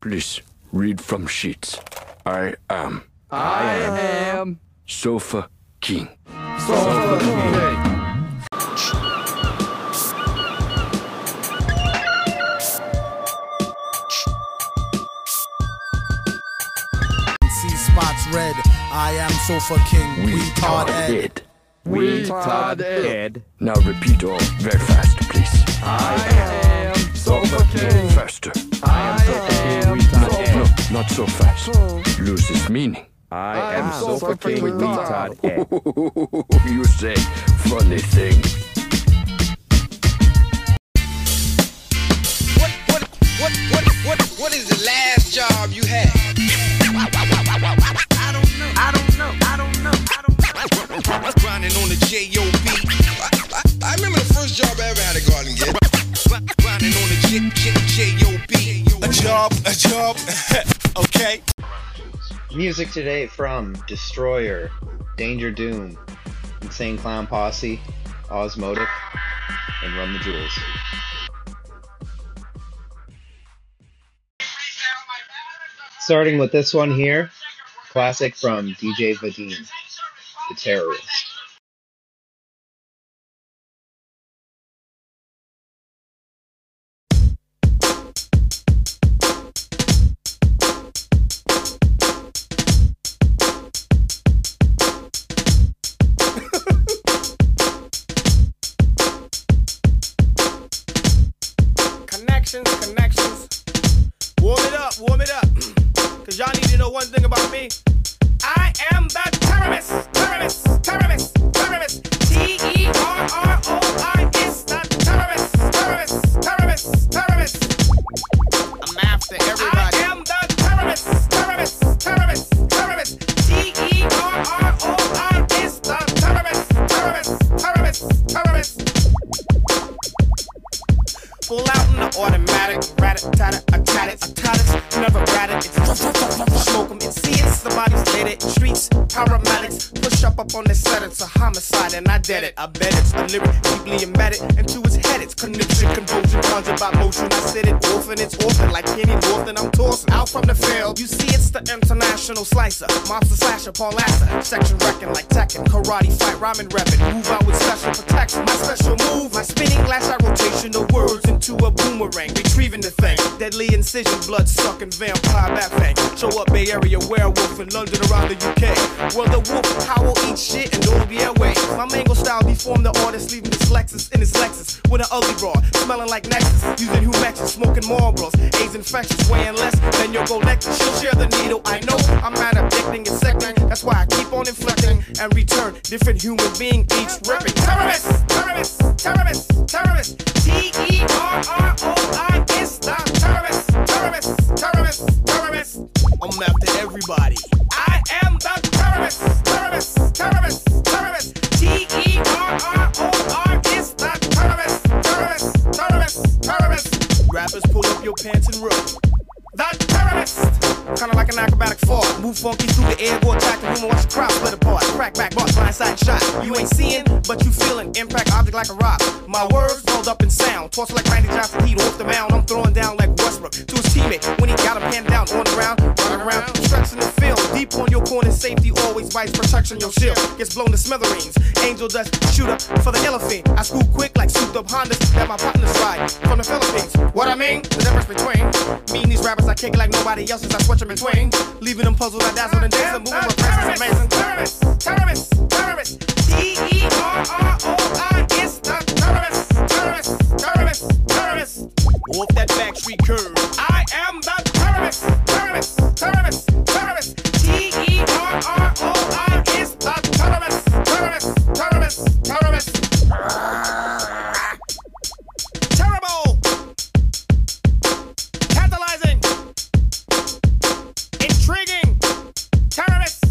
Please read from sheets. I am I am Sofa King. Sofa King. See spots red. I am Sofa King. We We Todd are Ed. We Todd Ed. Now repeat all very fast, please. I am Sofa King. Faster. I am Sofa King. We Todd No, not so fast. Loses meaning. I am Sofa King. We Todd Ed. you say funny thing. What, what, what, what, what, what is the last job you had? I don't know. I don't know. I don't know. I don't know. Grinding on the J.O.B. I, I, I remember the first job I ever had at Garden Gate. Grinding on job, a job. okay. Music today from Destroyer, Danger Doom, Insane Clown Posse, Oz Modic, and Run the Jewels. Starting with this one here, classic from DJ Vadim, The Terrorist. Warm it up, warm it up. Cause y'all need to know one thing about me. I am the terrorist, terrorist, terrorist, terrorist. T E R R O I S, the terrorist, terrorist, terrorist, terrorist. I'm after everybody. I am the terrorist, terrorist, terrorist, terrorist. T E R R O I S, the terrorist, terrorist, terrorist, terrorist. Pull out in the automatic, rat it's somebody's it, streets, paramedics, push up up on the set, it's a homicide and I did it, I bet it's a lyric deeply embedded into his head, it's conniption, convulsion, conjured by motion, I said it often, it's often, like Kenny Norton, I'm tossing. Out from the field, you see it's the international slicer, mobster slasher, Paul Lasser, section wrecking like Tekken, karate fight, rhyming, repping, move out with special protection, my special move, my spinning lash out rotation of words into a boomerang, retrieving the thing. Deadly incision, blood sucking vampire bat fang. Show up Bay Area werewolf in London around the UK. Well, the wolf howl, eat shit, and don't be away. My mango style deformed the artist, leaving his Lexus in his Lexus with an ugly broad, smelling like Nexus, using Humexus, smoking Marlboros. AIDS infectious, weighing less than your necklace. She'll share the needle. I know I'm not and secting. That's why I keep on inflecting and return different human being each ripping. Terrorists, terrorists, terrorists, terrorists. T E R R O I S. Terrorists, terrorists, terrorists, terrorists. I'm after everybody. I am the terrorist, terrorist, terrorist, terrorist. T E R R O R S. The terrorist, terrorist, terrorist, terrorist. Rappers pull up your pants and roll. The terrorist. Kinda like an acrobatic fall. Move funky through the air, go attack the room and watch the crowd split apart. Crack back, boss, blindside shot. You ain't seeing, but you feeling. Impact object like a rock. My words rolled up in sound. Toss like Randy Johnson, heat off the mound. I'm throwing down like Westbrook to his teammate when he got him hand down on the ground. Running around, stretching the field. Deep on your corner, safety always bites protection. Your shield gets blown to smithereens. Angel dust, shoot up for the elephant. I school quick like souped up Hondas that my partners ride from the Philippines. What I mean? The difference between me and these rappers I kick like nobody else's. I switch in between, leaving them puzzled. I dazzle and and moving with presence amazing. Terrorists, terrorists, terrorists. T E R R O I S. The terrorists, terrorists, terrorists, terrorists. Off that backstreet curve. I am the terrorist, terrorist, terrorist, terrorist. T R R O I S. The terrorist, terrorist, terrorist, terrorist. Terrible. Intriguing. Terrorists.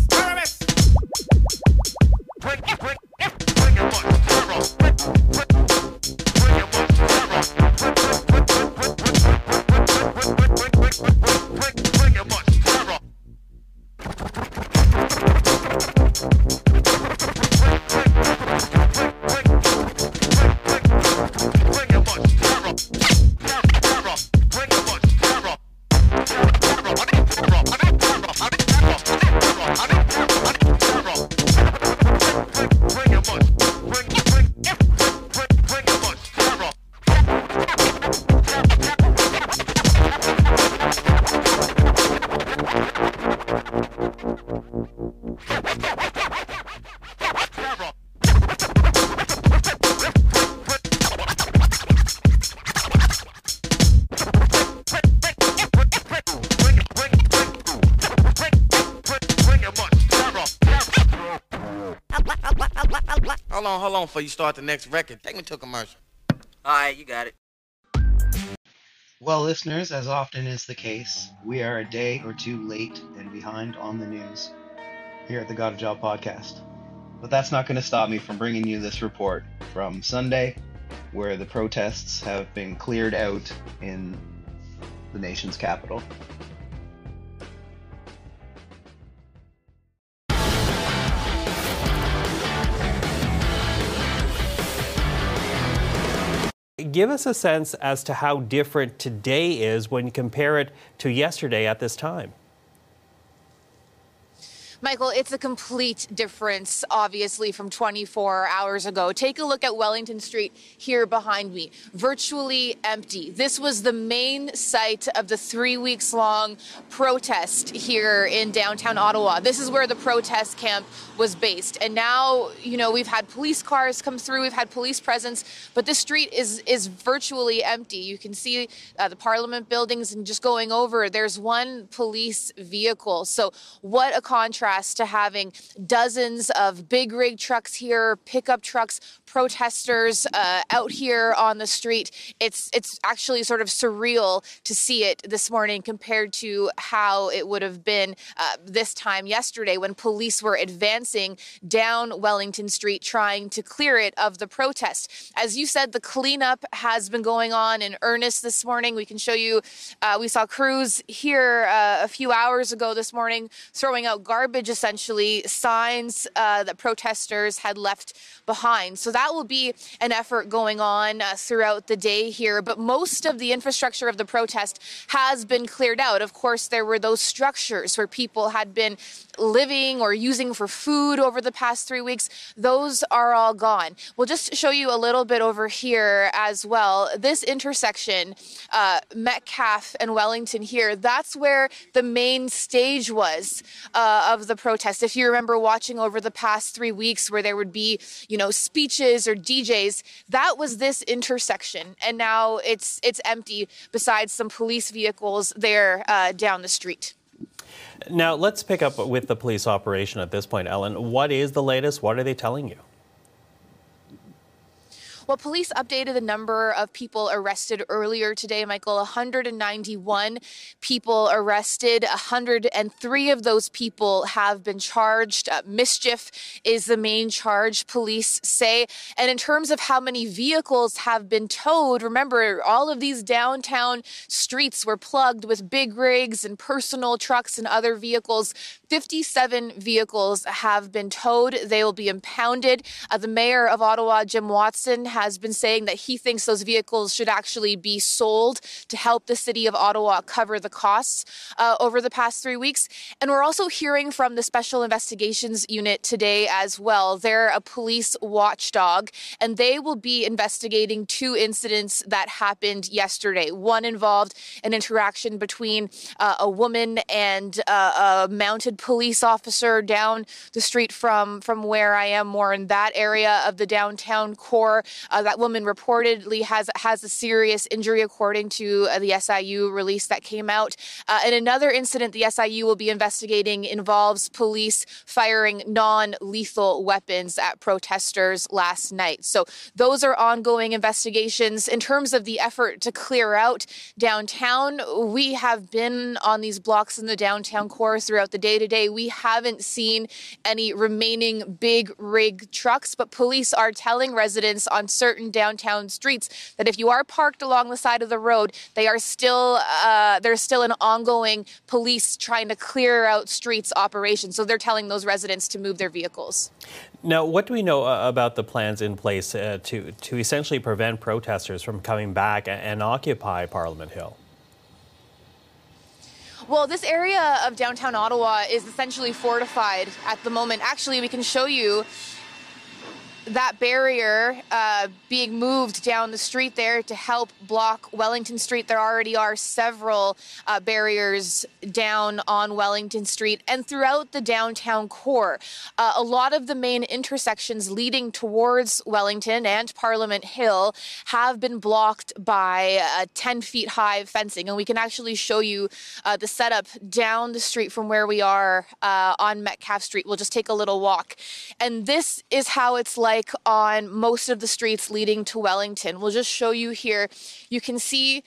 On, before you start the next record. Take me to a commercial. All right, you got it. Well, listeners, as often is the case, we are a day or two late and behind on the news here at the Got a Job podcast. But that's not going to stop me from bringing you this report from Sunday, where the protests have been cleared out in the nation's capital. Give us a sense as to how different today is when you compare it to yesterday at this time. Michael, it's a complete difference, obviously, from 24 hours ago. Take a look at Wellington Street here behind me, virtually empty. This was the main site of the three weeks long protest here in downtown Ottawa. This is where the protest camp was based. And now, you know, we've had police cars come through, we've had police presence, but this street is, is virtually empty. You can see uh, the Parliament buildings and just going over, there's one police vehicle. So, what a contrast to having dozens of big rig trucks here, pickup trucks, protesters uh, out here on the street. It's it's actually sort of surreal to see it this morning compared to how it would have been uh, this time yesterday when police were advancing down Wellington Street trying to clear it of the protest. As you said, the cleanup has been going on in earnest this morning. We can show you. Uh, we saw crews here uh, a few hours ago this morning throwing out garbage essentially signs uh, that protesters had left behind. So that will be an effort going on uh, throughout the day here. But most of the infrastructure of the protest has been cleared out. Of course, there were those structures where people had been living or using for food over the past three weeks. Those are all gone. We'll just show you a little bit over here as well. This intersection, uh, Metcalfe and Wellington here, that's where the main stage was uh, of the protest. If you remember watching over the past three weeks where there would be, you know, speeches or DJs, that was this intersection. And now it's it's empty besides some police vehicles there uh, down the street. Now, let's pick up with the police operation at this point, Ellen. What is the latest? What are they telling you? Well, police updated the number of people arrested earlier today, Michael. 191 people arrested. 103 of those people have been charged. Uh, mischief is the main charge, police say. And in terms of how many vehicles have been towed, remember, all of these downtown streets were plugged with big rigs and personal trucks and other vehicles. 57 vehicles have been towed. They will be impounded. Uh, the mayor of Ottawa, Jim Watson, has been saying that he thinks those vehicles should actually be sold to help the city of Ottawa cover the costs uh, over the past three weeks. And we're also hearing from the Special Investigations Unit today as well. They're a police watchdog, and they will be investigating two incidents that happened yesterday. One involved an interaction between uh, a woman and uh, a mounted police officer down the street from from where I am, more in that area of the downtown core. Uh, that woman reportedly has has a serious injury, according to uh, the SIU release that came out. Uh, and another incident the SIU will be investigating involves police firing non-lethal weapons at protesters last night. So those are ongoing investigations. In terms of the effort to clear out downtown, we have been on these blocks in the downtown core throughout the day today. We haven't seen any remaining big rig trucks, but police are telling residents on certain downtown streets that if you are parked along the side of the road, they are still uh, there's still an ongoing police trying to clear out streets operation. So they're telling those residents to move their vehicles. Now, what do we know uh, about the plans in place uh, to to essentially prevent protesters from coming back and, and occupy Parliament Hill? Well, this area of downtown Ottawa is essentially fortified at the moment. Actually, we can show you that barrier uh, being moved down the street there to help block Wellington Street. There already are several uh, barriers down on Wellington Street and throughout the downtown core. Uh, a lot of the main intersections leading towards Wellington and Parliament Hill have been blocked by 10 feet high fencing. And we can actually show you uh, the setup down the street from where we are uh, on Metcalfe Street. We'll just take a little walk. And this is how it's like like on most of the streets leading to Wellington. We'll just show you here. You can see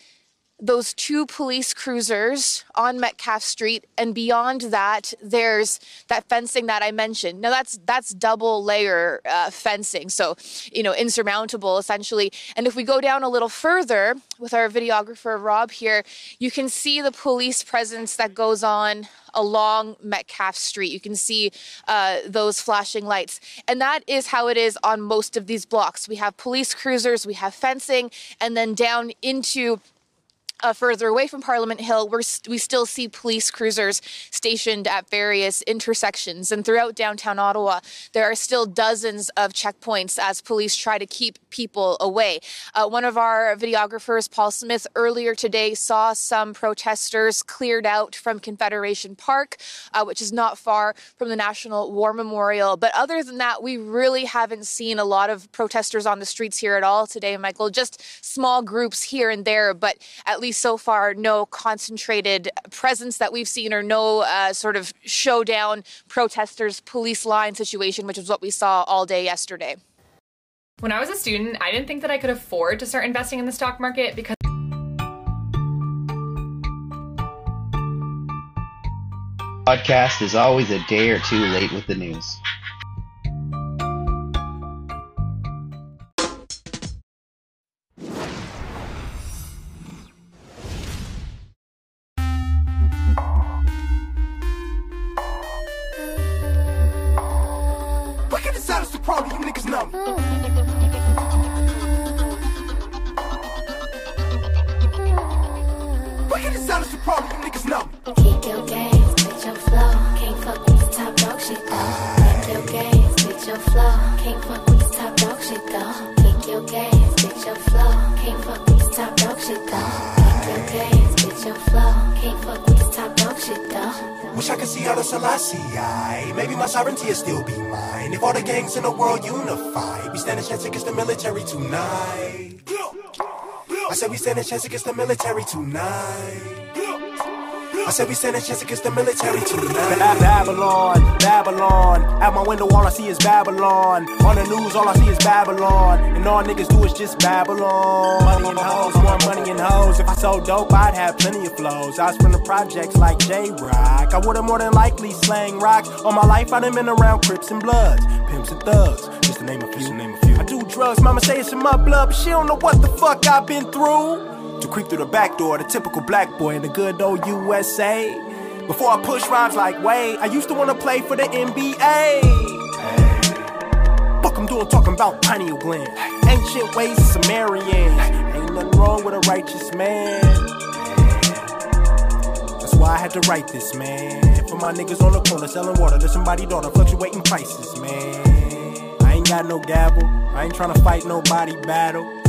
those two police cruisers on Metcalfe Street, and beyond that, there's that fencing that I mentioned. Now that's that's double layer uh, fencing, so you know insurmountable essentially. And if we go down a little further with our videographer Rob here, you can see the police presence that goes on along Metcalfe Street. You can see uh, those flashing lights. And that is how it is on most of these blocks. We have police cruisers, we have fencing, and then down into uh, further away from Parliament Hill, we're st- we still see police cruisers stationed at various intersections. And throughout downtown Ottawa, there are still dozens of checkpoints as police try to keep people away. Uh, one of our videographers, Paul Smith, earlier today saw some protesters cleared out from Confederation Park, uh, which is not far from the National War Memorial. But other than that, we really haven't seen a lot of protesters on the streets here at all today, Michael. Just small groups here and there, but at least so far, no concentrated presence that we've seen or no uh, sort of showdown protesters police line situation, which is what we saw all day yesterday. When I was a student, I didn't think that I could afford to start investing in the stock market because Podcast is always a day or two late with the news. In the world unified. we stand a chance against the military tonight. I said we stand a chance against the military tonight. I said we stand a chance against the military tonight. Babylon, Babylon. At my window, all I see is Babylon. On the news, all I see is Babylon. And all niggas do is just Babylon. Money and hoes, more money and hoes. If I sold dope, I'd have plenty of flows. I was from the projects like J Rock. I would've more than likely slang rocks. All my life, I done been around Crips and Bloods, Pimps and Thugs. Just to name a few. name a few. I do drugs, mama say it's in my blood, but she don't know what the fuck I've been through. To creep through the back door, the typical black boy in the good old USA. Before I push rhymes like Wade, I used to wanna play for the NBA. Fuck I'm doing talking about pineal gland. Ancient ways of Sumerians. Ain't nothing wrong with a righteous man. That's why I had to write this, man. For my niggas on the corner selling water to somebody daughter, fluctuating prices, man. I ain't got no gavel. I ain't trying to fight nobody battle.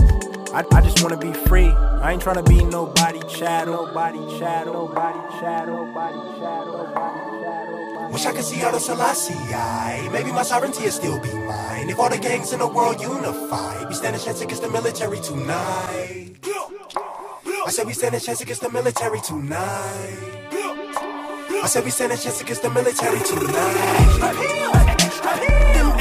I, I just wanna be free. I ain't tryna be nobody chattel, nobody chattel, nobody chattel, nobody chattel, nobody chattel. Wish I could see how the Selassie I Maybe my sovereignty will still be mine. If all the gangs in the world unify, we stand a chance against the military tonight. I said we stand a chance against the military tonight. I said we stand a chance against the military tonight.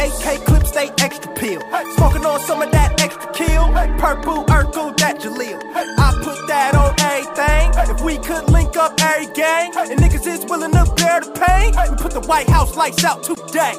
AK clips, they extra peel. Smoking on some of that extra kill. Purple Urkel, that Jaleel. I put that on everything. If we could link up every gang, and niggas is willing to bear the pain, we put the White House lights out today.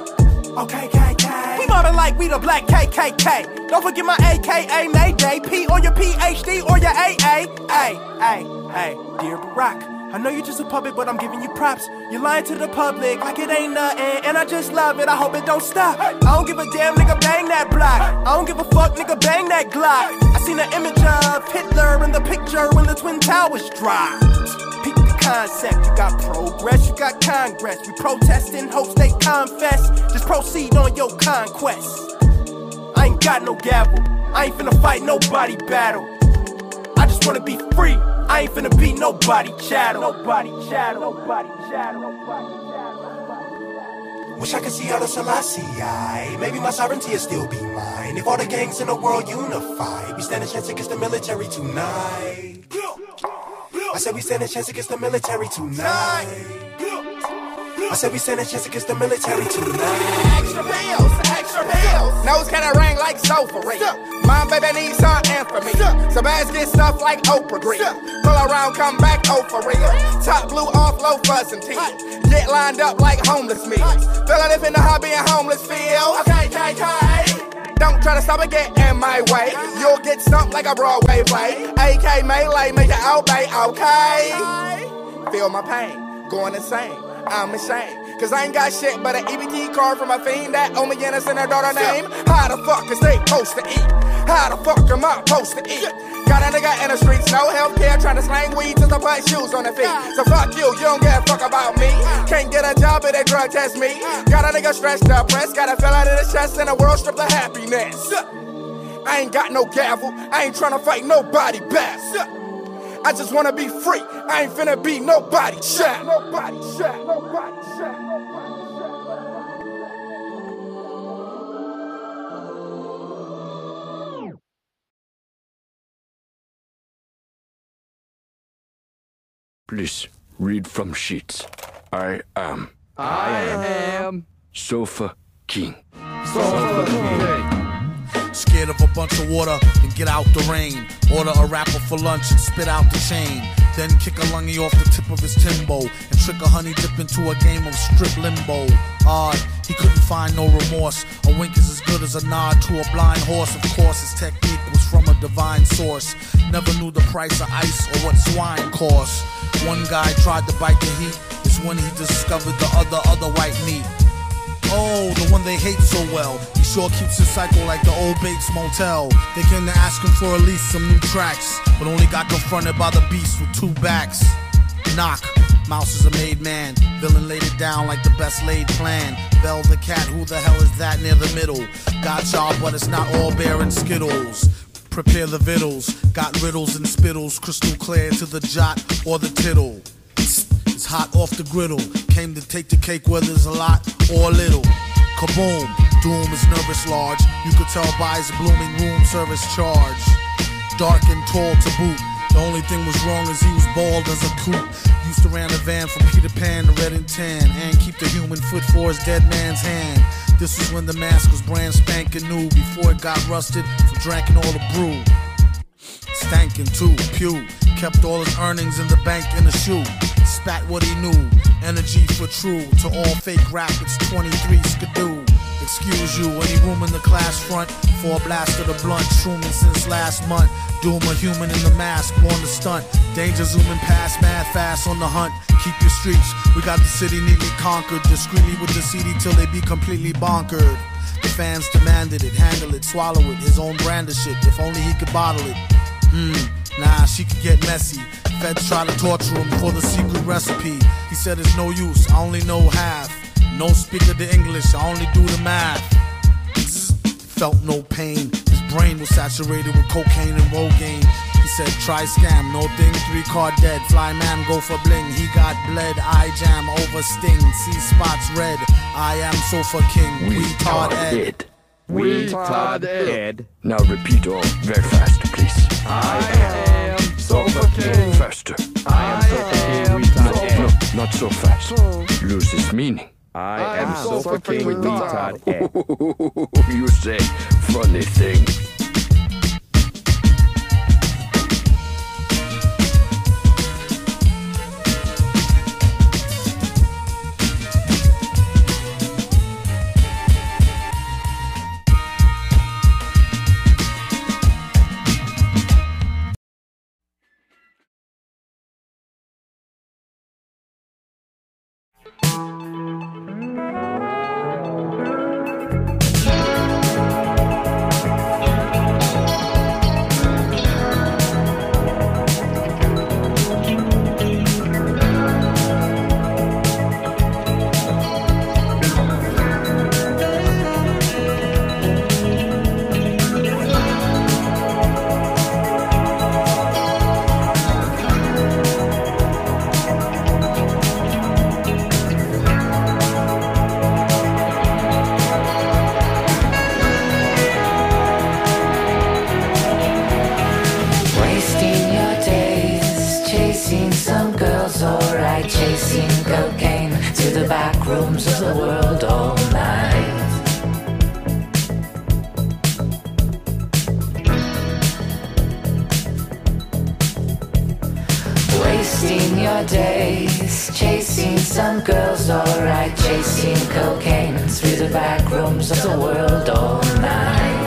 Okay, KK. We mobbing like we the black KKK. Don't forget my AKA Mayday. P or your PhD or your AA. Hey, hey, hey, dear Barack. I know you're just a puppet, but I'm giving you props. You're lying to the public like it ain't nothing, and I just love it. I hope it don't stop. I don't give a damn, nigga, bang that block. I don't give a fuck, nigga, bang that Glock. I seen an image of Hitler in the picture when the Twin Towers dropped. Peep the concept, you got progress, you got Congress. We protest in hopes they confess. Just proceed on your conquest. I ain't got no gavel, I ain't finna fight nobody battle. I just wanna be free. I ain't finna be nobody chattel. Nobody chattel. Nobody chattel. Nobody. Wish I could see how the Selassie I Maybe my sovereignty will still be mine. If all the gangs in the world unify, we stand a chance against the military tonight. I said we stand a chance against the military tonight. I said we stand a chance against the military tonight. Extra bills, extra pills. Nose kinda ring like sulfury. My baby needs some me. So bags get stuff like Oprah Green. Pull around, come back, oh for real. Top blue off, low fuzz and teeth. Get lined up like homeless me. Feel like live in the hobby and homeless feel. Okay, okay, okay. Don't try to stop and get in my way. You'll get stumped like a Broadway play. AK melee, make it obey, okay? Feel my pain, going insane. I'm ashamed. Cause I ain't got shit but an EBT card from a fiend that owe me innocent her daughter name. How the fuck is they supposed to eat? How the fuck am I supposed to eat? Got a nigga in the streets, no health care, trying to slang weed just to put shoes on their feet. So fuck you, you don't give a fuck about me. Can't get a job if they drug test me. Got a nigga stressed up, press, got a fell out of the chest and a world stripped of happiness. I ain't got no gavel, I ain't trying to fight nobody back. I just wanna be free. I ain't finna be nobody chat. Nobody chat. Nobody chat. Please read from sheets. I am. I am. Sofa King. Sofa King. Scared of a bunch of water, then get out the rain. Order a rapper for lunch and spit out the chain. Then kick a lungy off the tip of his timbo and trick a honey dip into a game of strip limbo. Odd, he couldn't find no remorse. A wink is as good as a nod to a blind horse. Of course, his technique was from a divine source. Never knew the price of ice or what swine cost. One guy tried to bite the heat. It's when he discovered the other other white meat. Oh, the one they hate so well. Sure keeps his cycle like the old Bates Motel. They came to ask him for at least some new tracks, but only got confronted by the beast with two backs. Knock. Mouse is a made man. Villain laid it down like the best laid plan. Bell the cat, who the hell is that near the middle? Got y'all, but it's not all bear and skittles. Prepare the vittles, got riddles and spittles, crystal clear to the jot or the tittle. It's hot off the griddle. Came to take the cake whether it's a lot or a little. Kaboom, Doom is nervous large. You could tell by his blooming room service charge. Dark and tall to boot. The only thing was wrong is he was bald as a coot. Used to ran a van from Peter Pan to Red and Tan and keep the human foot for his dead man's hand. This was when the mask was brand spanking new before it got rusted from drinking all the brew. Stankin' too, pew. Kept all his earnings in the bank in a shoe. Spat what he knew. Energy for true. To all fake rap, it's 23 skidoo. Excuse you, any room in the class front for a blast of the blunt. Shrooming since last month. Doom a human in the mask, born to stunt. Danger zooming past, mad fast on the hunt. Keep your streets, we got the city neatly conquered. Discreetly with the CD till they be completely bonkered. The fans demanded it, handle it, swallow it. His own brand of shit, if only he could bottle it. Hmm, nah, she could get messy. Feds try to torture him for the secret recipe. He said it's no use, I only know half. No speaker the English, I only do the math. Felt no pain. His brain was saturated with cocaine and Rogaine. He said, try scam, no thing, three card dead. Fly man, go for bling. He got bled, eye jam, over sting. See spots red. I am sofa king. We, Todd Ed. Ed. We Todd Ed. Now repeat all very fast, please. I am Sofa King. Faster. I am Sofa King. We No, Todd no, not so fast. Loses meaning. I am Sofa King. We Todd Ed. you say funny thing. days chasing some girls, alright, chasing cocaine through the back rooms of the world all night.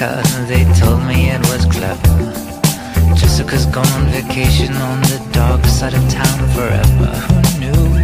America, they told me it was clever. Jessica's gone on vacation on the dark side of town forever. Who knew?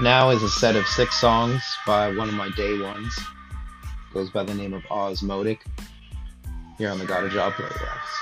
have now is a set of six songs by one of my day ones. Goes by the name of Oz Modic. Here on the Got a Job playlist.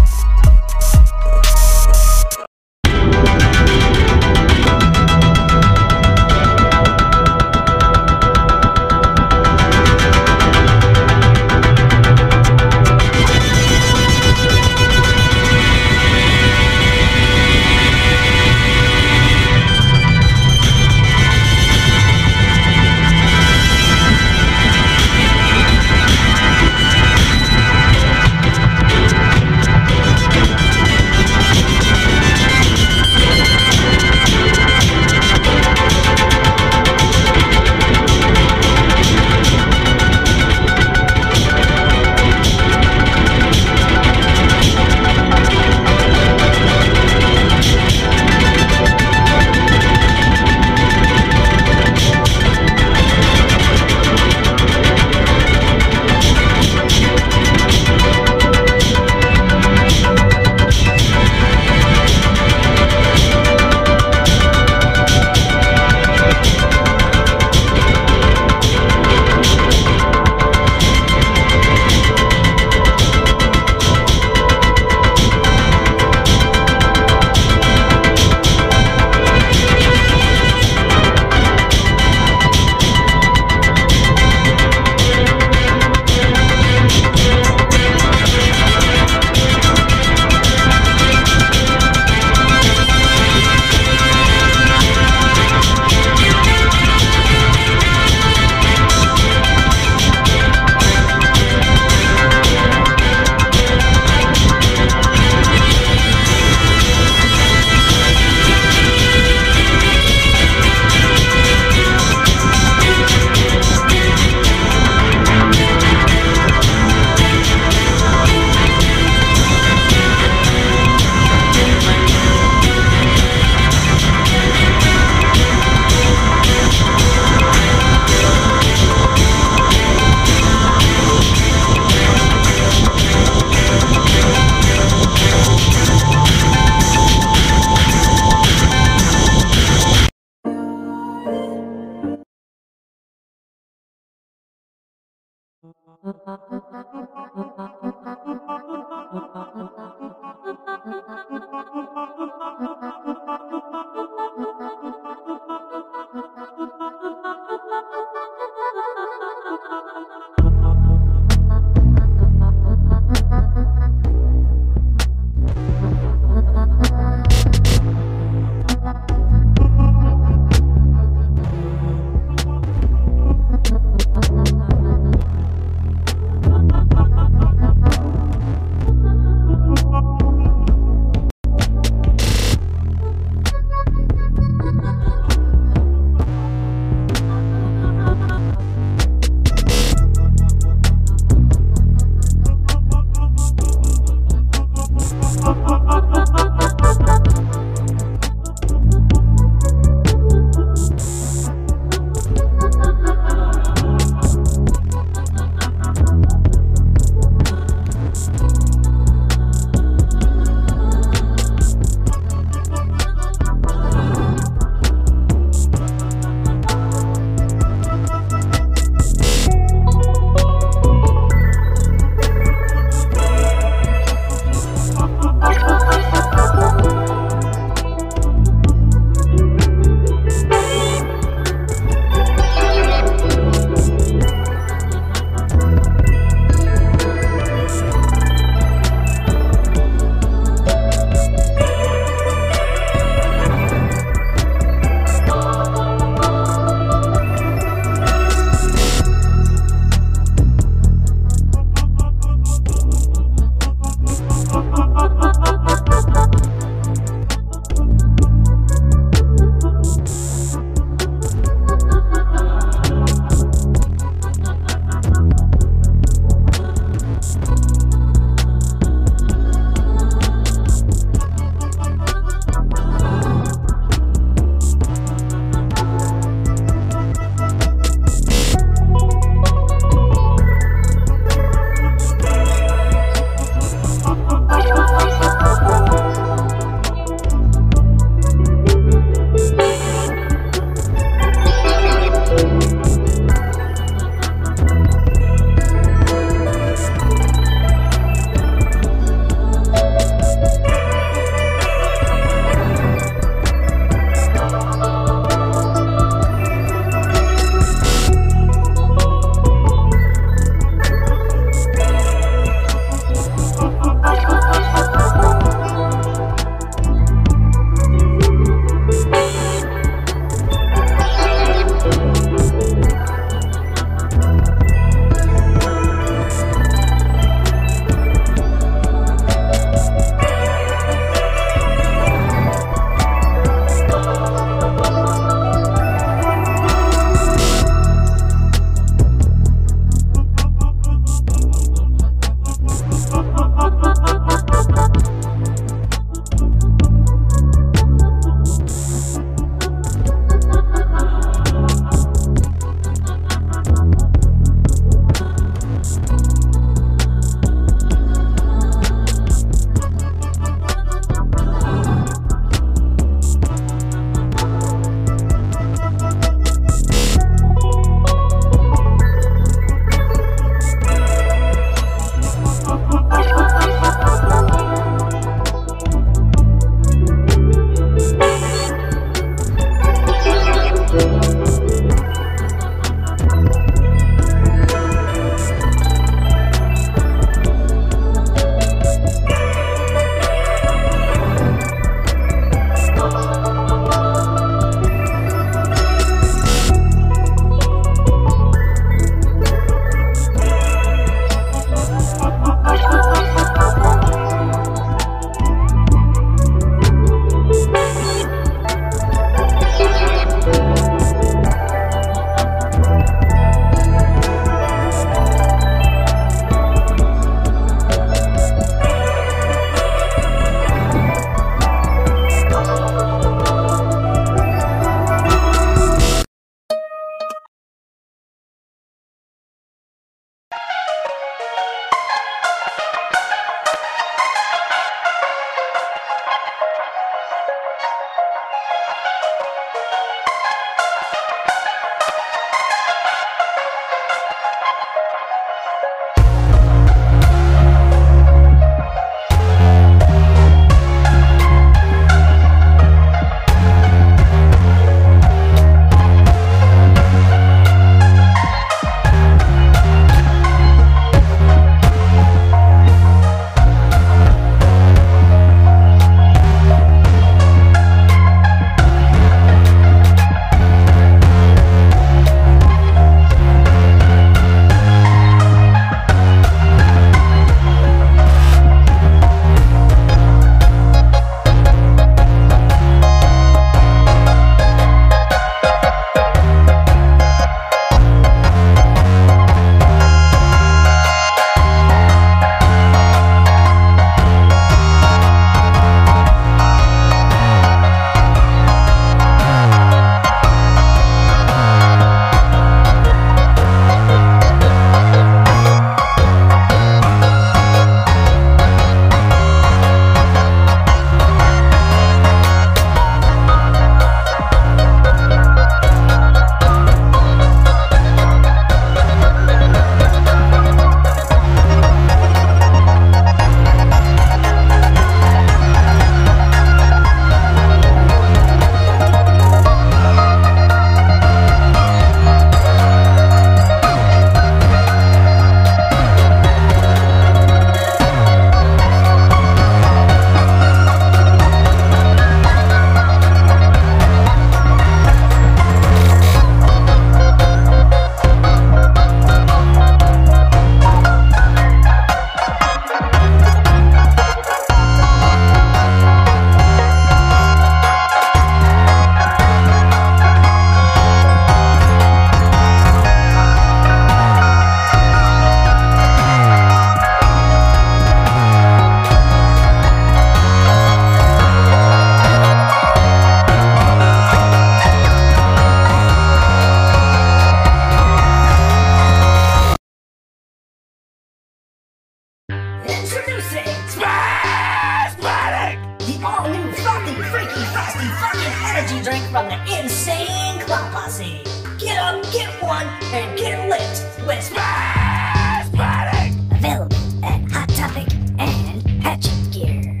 the all new fucking freaky frosty fucking energy drink from the Insane Clown Posse. Get up, get one, and get lit with Smash Panic! Available at Hot Topic and Hatchet Gear.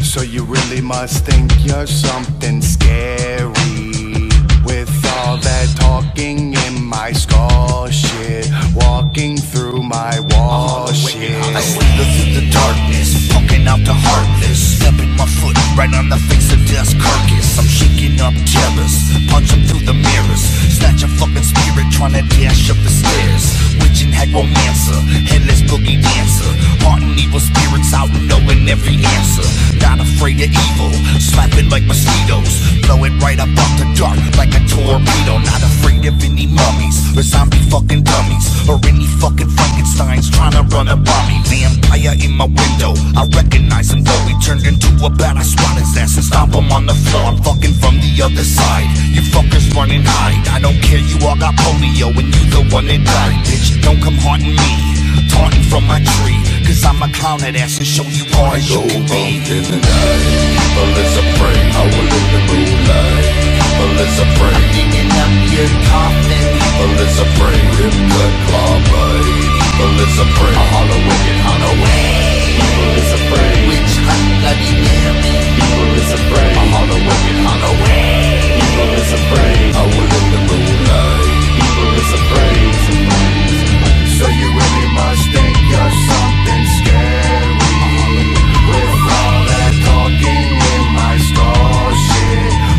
So you really must think you're something scary slither through the darkness, poking out the heartless. Foot right on the face of death's carcass. I'm shaking up terrors, punch 'em through the mirrors. Snatch a fucking spirit, trying to dash up the stairs. Witch and head romancer, headless boogie dancer. Haunting evil spirits out, knowing every answer. Not afraid of evil, slap it like mosquitoes. Blow it right up off the dark like a torpedo. Not afraid of any mummies or zombie fucking dummies or any fucking Frankenstein's trying to run a me. Vampire in my window, I recognize him though he turned into a bat. I swat his ass and stomp him on the floor. I'm fucking from the other side. You fuckers run and hide. I don't care, you all got polio and you the one that died, bitch. Don't come haunting me, taunting from my tree. Cause I'm a clown that ass and show you all that you can be. in the night. Melissa pray, I will in the moonlight. Melissa pray, digging up your coffin. Melissa pray, rip cut claw bite. Melissa pray, I holler wicked, holler way. Melissa pray, Witch hunt, bloody Mary. Melissa pray, I holler wicked, holler way. Melissa pray, I will in the moonlight. Melissa pray, So you really must think you're something scary With all that talking in my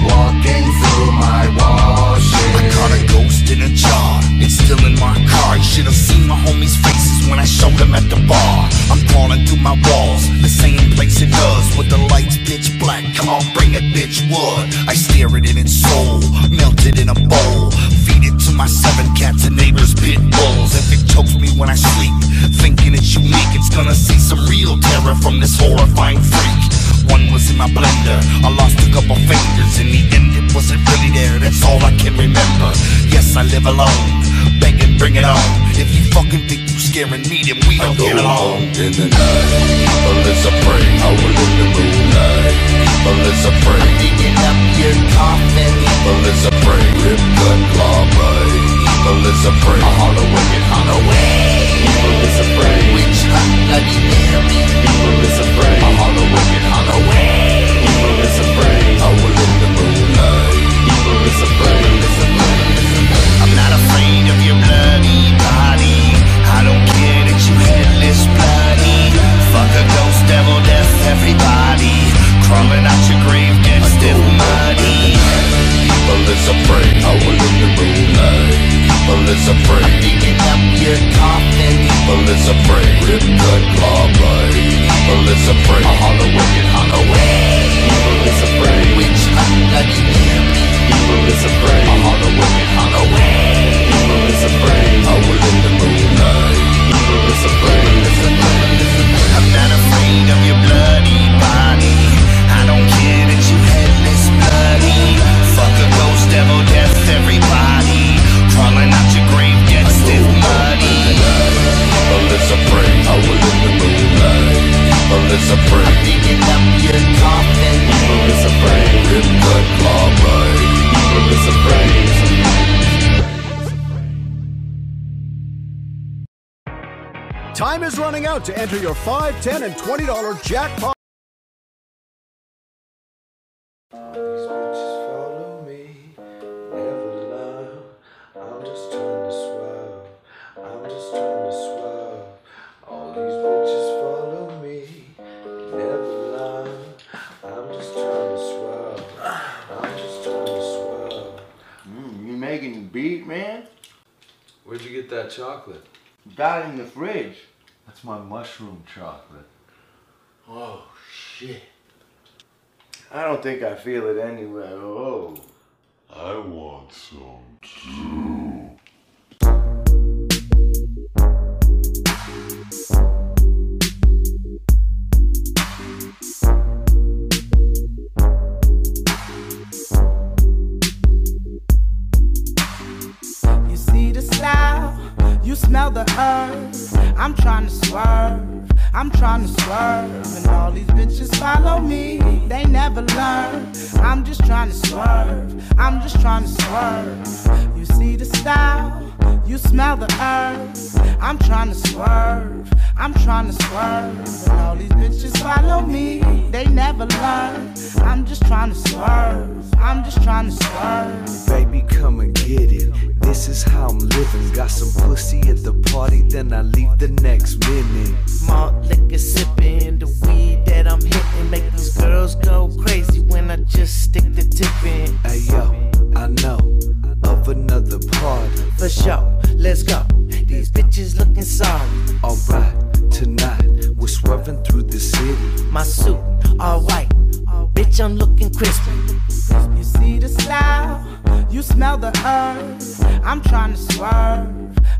Walking through my wall shit I caught a ghost in a jar. It's still in my car. You should have seen my homies' faces when I showed them at the bar. I'm crawling through my walls, the same place it does, with the lights pitch black. Come on, bring it, bitch, wood. I stare it in its soul, melted in a bowl. Feed it to my seven cats and neighbors' pit bulls. If it chokes me when I sleep, thinking it's unique, it's gonna see some real terror from this horrifying freak. One was in my blender. I lost a couple fingers. In the end, it wasn't really there. That's all I can remember. Yes, I live alone. Begging, bring it on. If you fucking think you scaring me, then we don't get along. in the night. Melissa pray, I will in the moonlight. Melissa pray, Digging up your coffin. Melissa pray, rip cut claw bite. Melissa pray, I holler wicked, holler way. Melissa pray, Witch hunt, bloody Mary. Melissa pray, I holler wicked, holler way. Everybody. Crawling out your grave, get stiff muddy. Melissa pray, I will in the moonlight. Melissa pray, Digging up your coffin. Melissa pray, rip cut claw bite. Melissa pray, I holler wicked, holler way. Melissa pray, Witch hunt, bloody Mary. Melissa pray, I holler wicked, holler way. Melissa pray, I will in the moonlight. Pray, Melissa pray. I'm not afraid of your bloody Fuck a ghost, devil, death, everybody. Crawling out your grave, get stiff muddy. Melissa pray, I will in the moonlight. Melissa pray, Digging up your coffin. Melissa pray, rip cut claw bite. Melissa pray. Time is running out to enter your 5 10 and $20 jackpot. Got it in the fridge. That's my mushroom chocolate. Oh, shit. I don't think I feel it anywhere. Oh. I want some too. The earth. I'm trying to swerve. I'm trying to swerve, and all these bitches follow me. They never learn. I'm just trying to swerve. I'm just trying to swerve. You see the style, you smell the earth. I'm trying to swerve. I'm trying to swerve, and all these bitches follow me. They never learn. I'm just trying to swerve. I'm just trying to swerve. Baby, come and get it. This is how I'm living. Got some pussy at the party, then I leave the next minute. Malt liquor sipping, the weed that I'm hitting make these girls go crazy when I just stick the tip in. Hey yo, I know of another party. For sure, let's go. These bitches looking sorry. Alright, tonight we're swerving through the city. My suit, all white. Bitch, I'm looking crispy. You see the style, you smell the earth. I'm trying to swerve.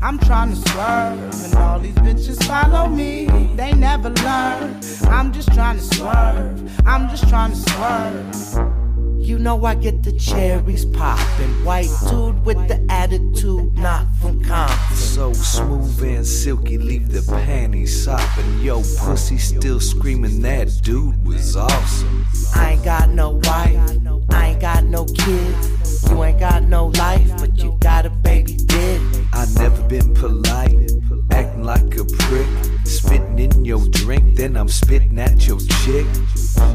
I'm trying to swerve, and all these bitches follow me. They never learn. I'm just trying to swerve. I'm just trying to swerve. You know I get the cherries poppin'. White dude with the attitude, not from Compton. So smooth and silky, leave the panties sopping. Yo, pussy still screaming that dude was awesome. I ain't got no wife, I ain't got no kids. You ain't got no life, but you got a baby dick. I never been polite, acting like a prick. Spitting in your drink, then I'm spitting at your chick.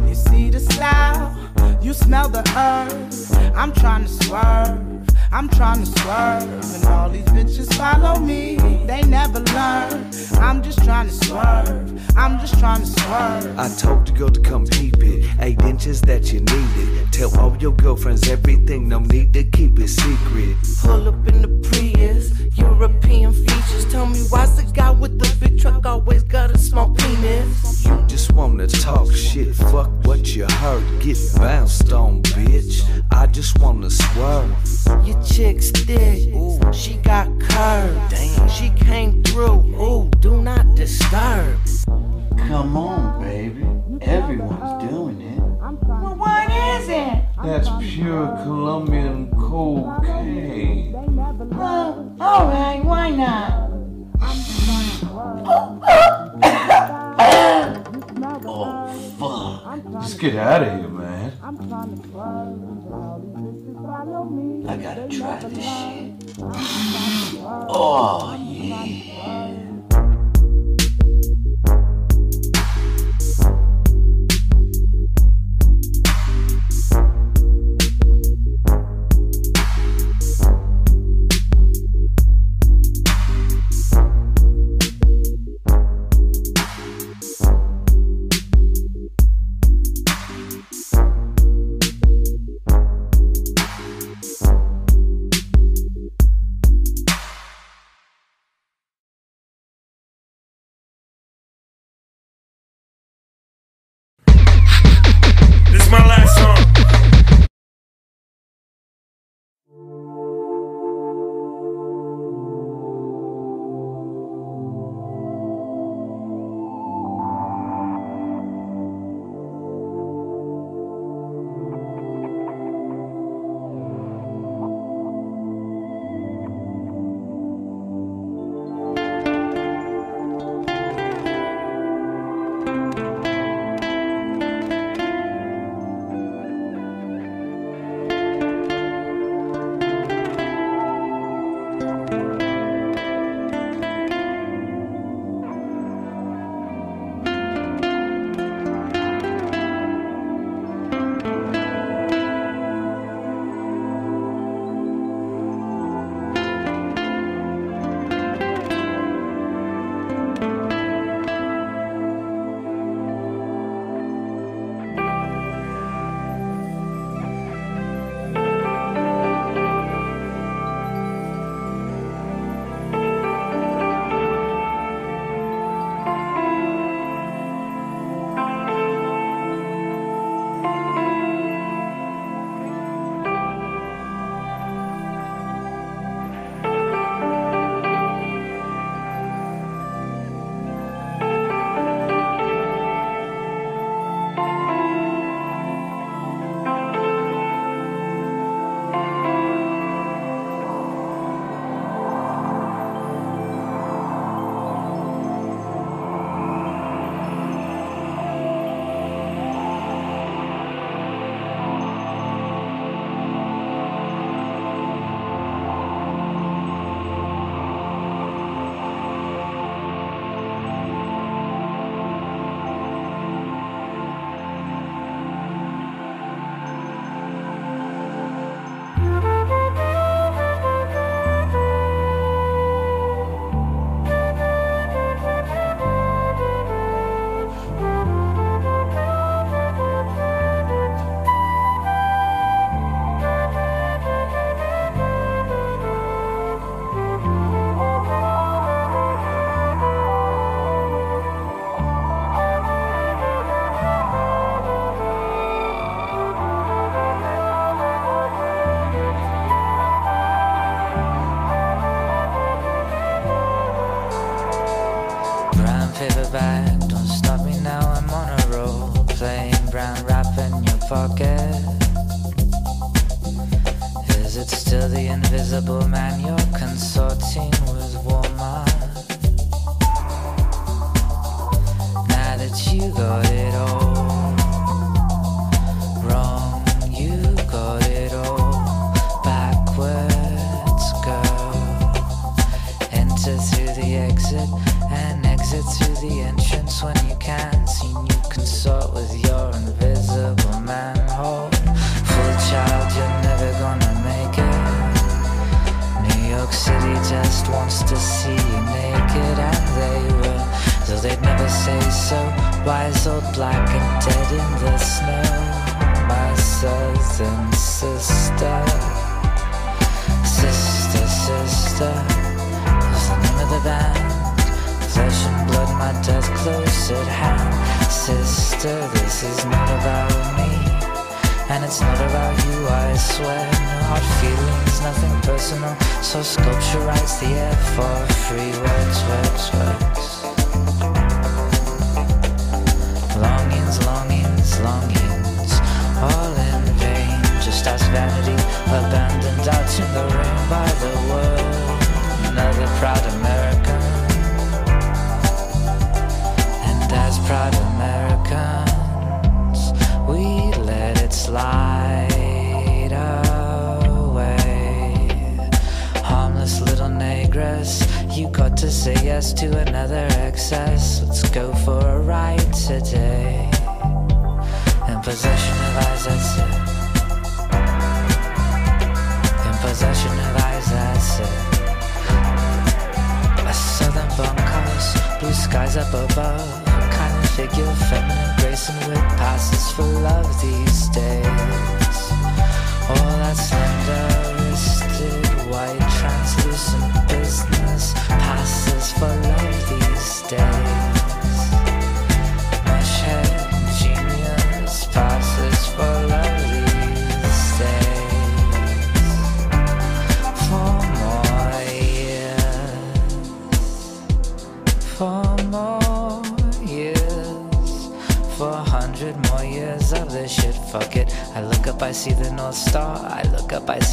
You see the style, you smell the earth. I'm trying to swerve. I'm trying to swerve, and all these bitches follow me. They never learn. I'm just trying to swerve. I'm just trying to swerve. I told the girl to come keep it. Eight inches that you needed. Tell all your girlfriends everything, no need to keep it secret. Pull up in the Prius, European features. Tell me why's the guy with the big truck always got a small penis? You just wanna talk shit, fuck what you heard. Get bounced on, bitch. I just wanna swerve. Your chick's thick, ooh, she got curves. Damn, she came through, ooh, do not disturb. Come on, baby. Everyone's doing it. Well, what is it? That's pure Colombian cocaine. Well, alright, why not? Oh, fuck. Just get out of here, man. I gotta try this shit. Oh, yeah.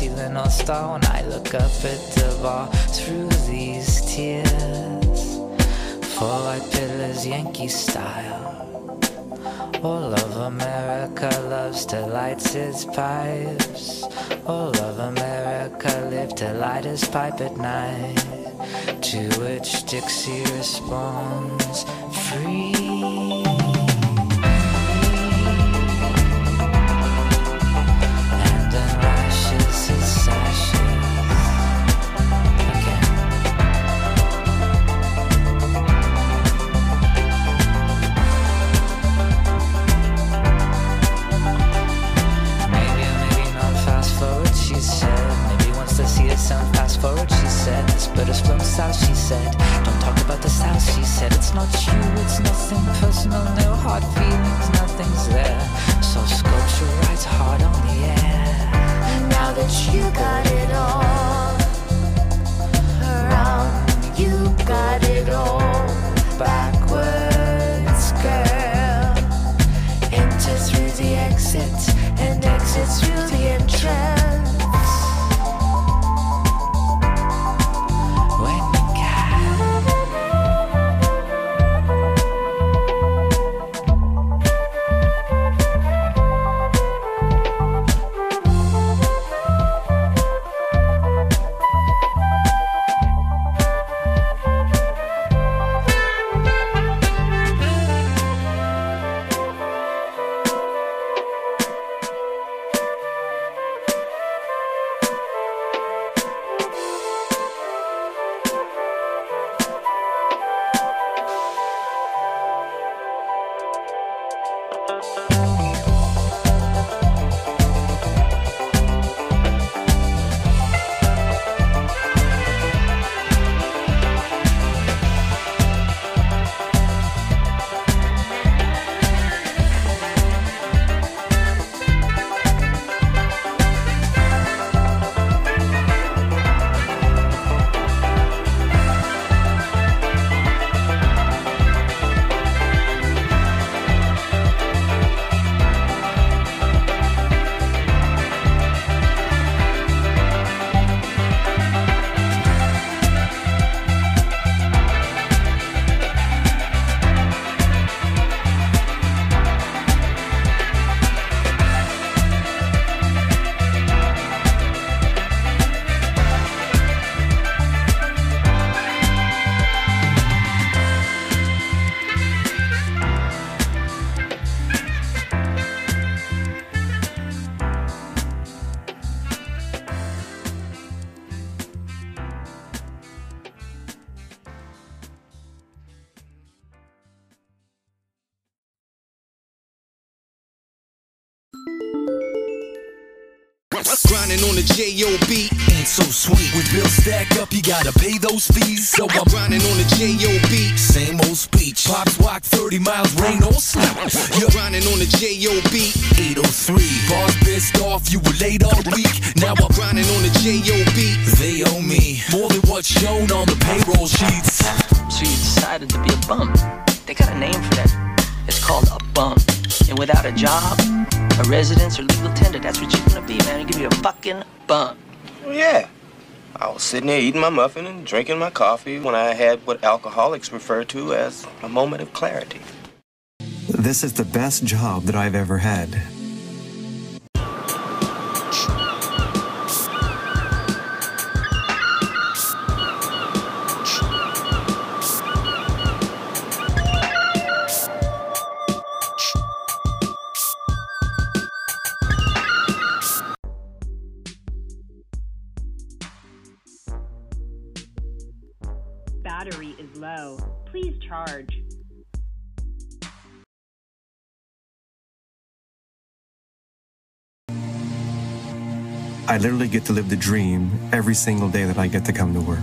Ceiling all stone. I look up at the wall through these tears. Four white pillars, Yankee style. All of America loves to light its pipes. All of America lived to light his pipe at night. To which Dixie responds, free. said. Don't talk about the South, she said. It's not you, it's nothing personal No hard feelings, nothing's there. So sculpture rides hard on the air. Now that you got it all Around, you got it all. Backwards, girl. Enter through the exit And exit through the entrance J.O.B. Ain't so sweet. When bills stack up, you gotta pay those fees. So I'm grinding on the J.O.B. Same old speech. Pops walk 30 miles, rain or sleep. You're grinding on the J.O.B. 803. Boss pissed off, you were late all week. Now I'm grinding on the J.O.B. They owe me more than what's shown on the payroll sheets. So you decided to be a bum. They got a name for that. It's called a bum. And without a job, a residence, or legal tender, that's what you're gonna be, man. You're gonna be a fucking bum. Well, yeah. I was sitting there eating my muffin and drinking my coffee when I had what alcoholics refer to as a moment of clarity. This is the best job that I've ever had. I literally get to live the dream every single day that I get to come to work.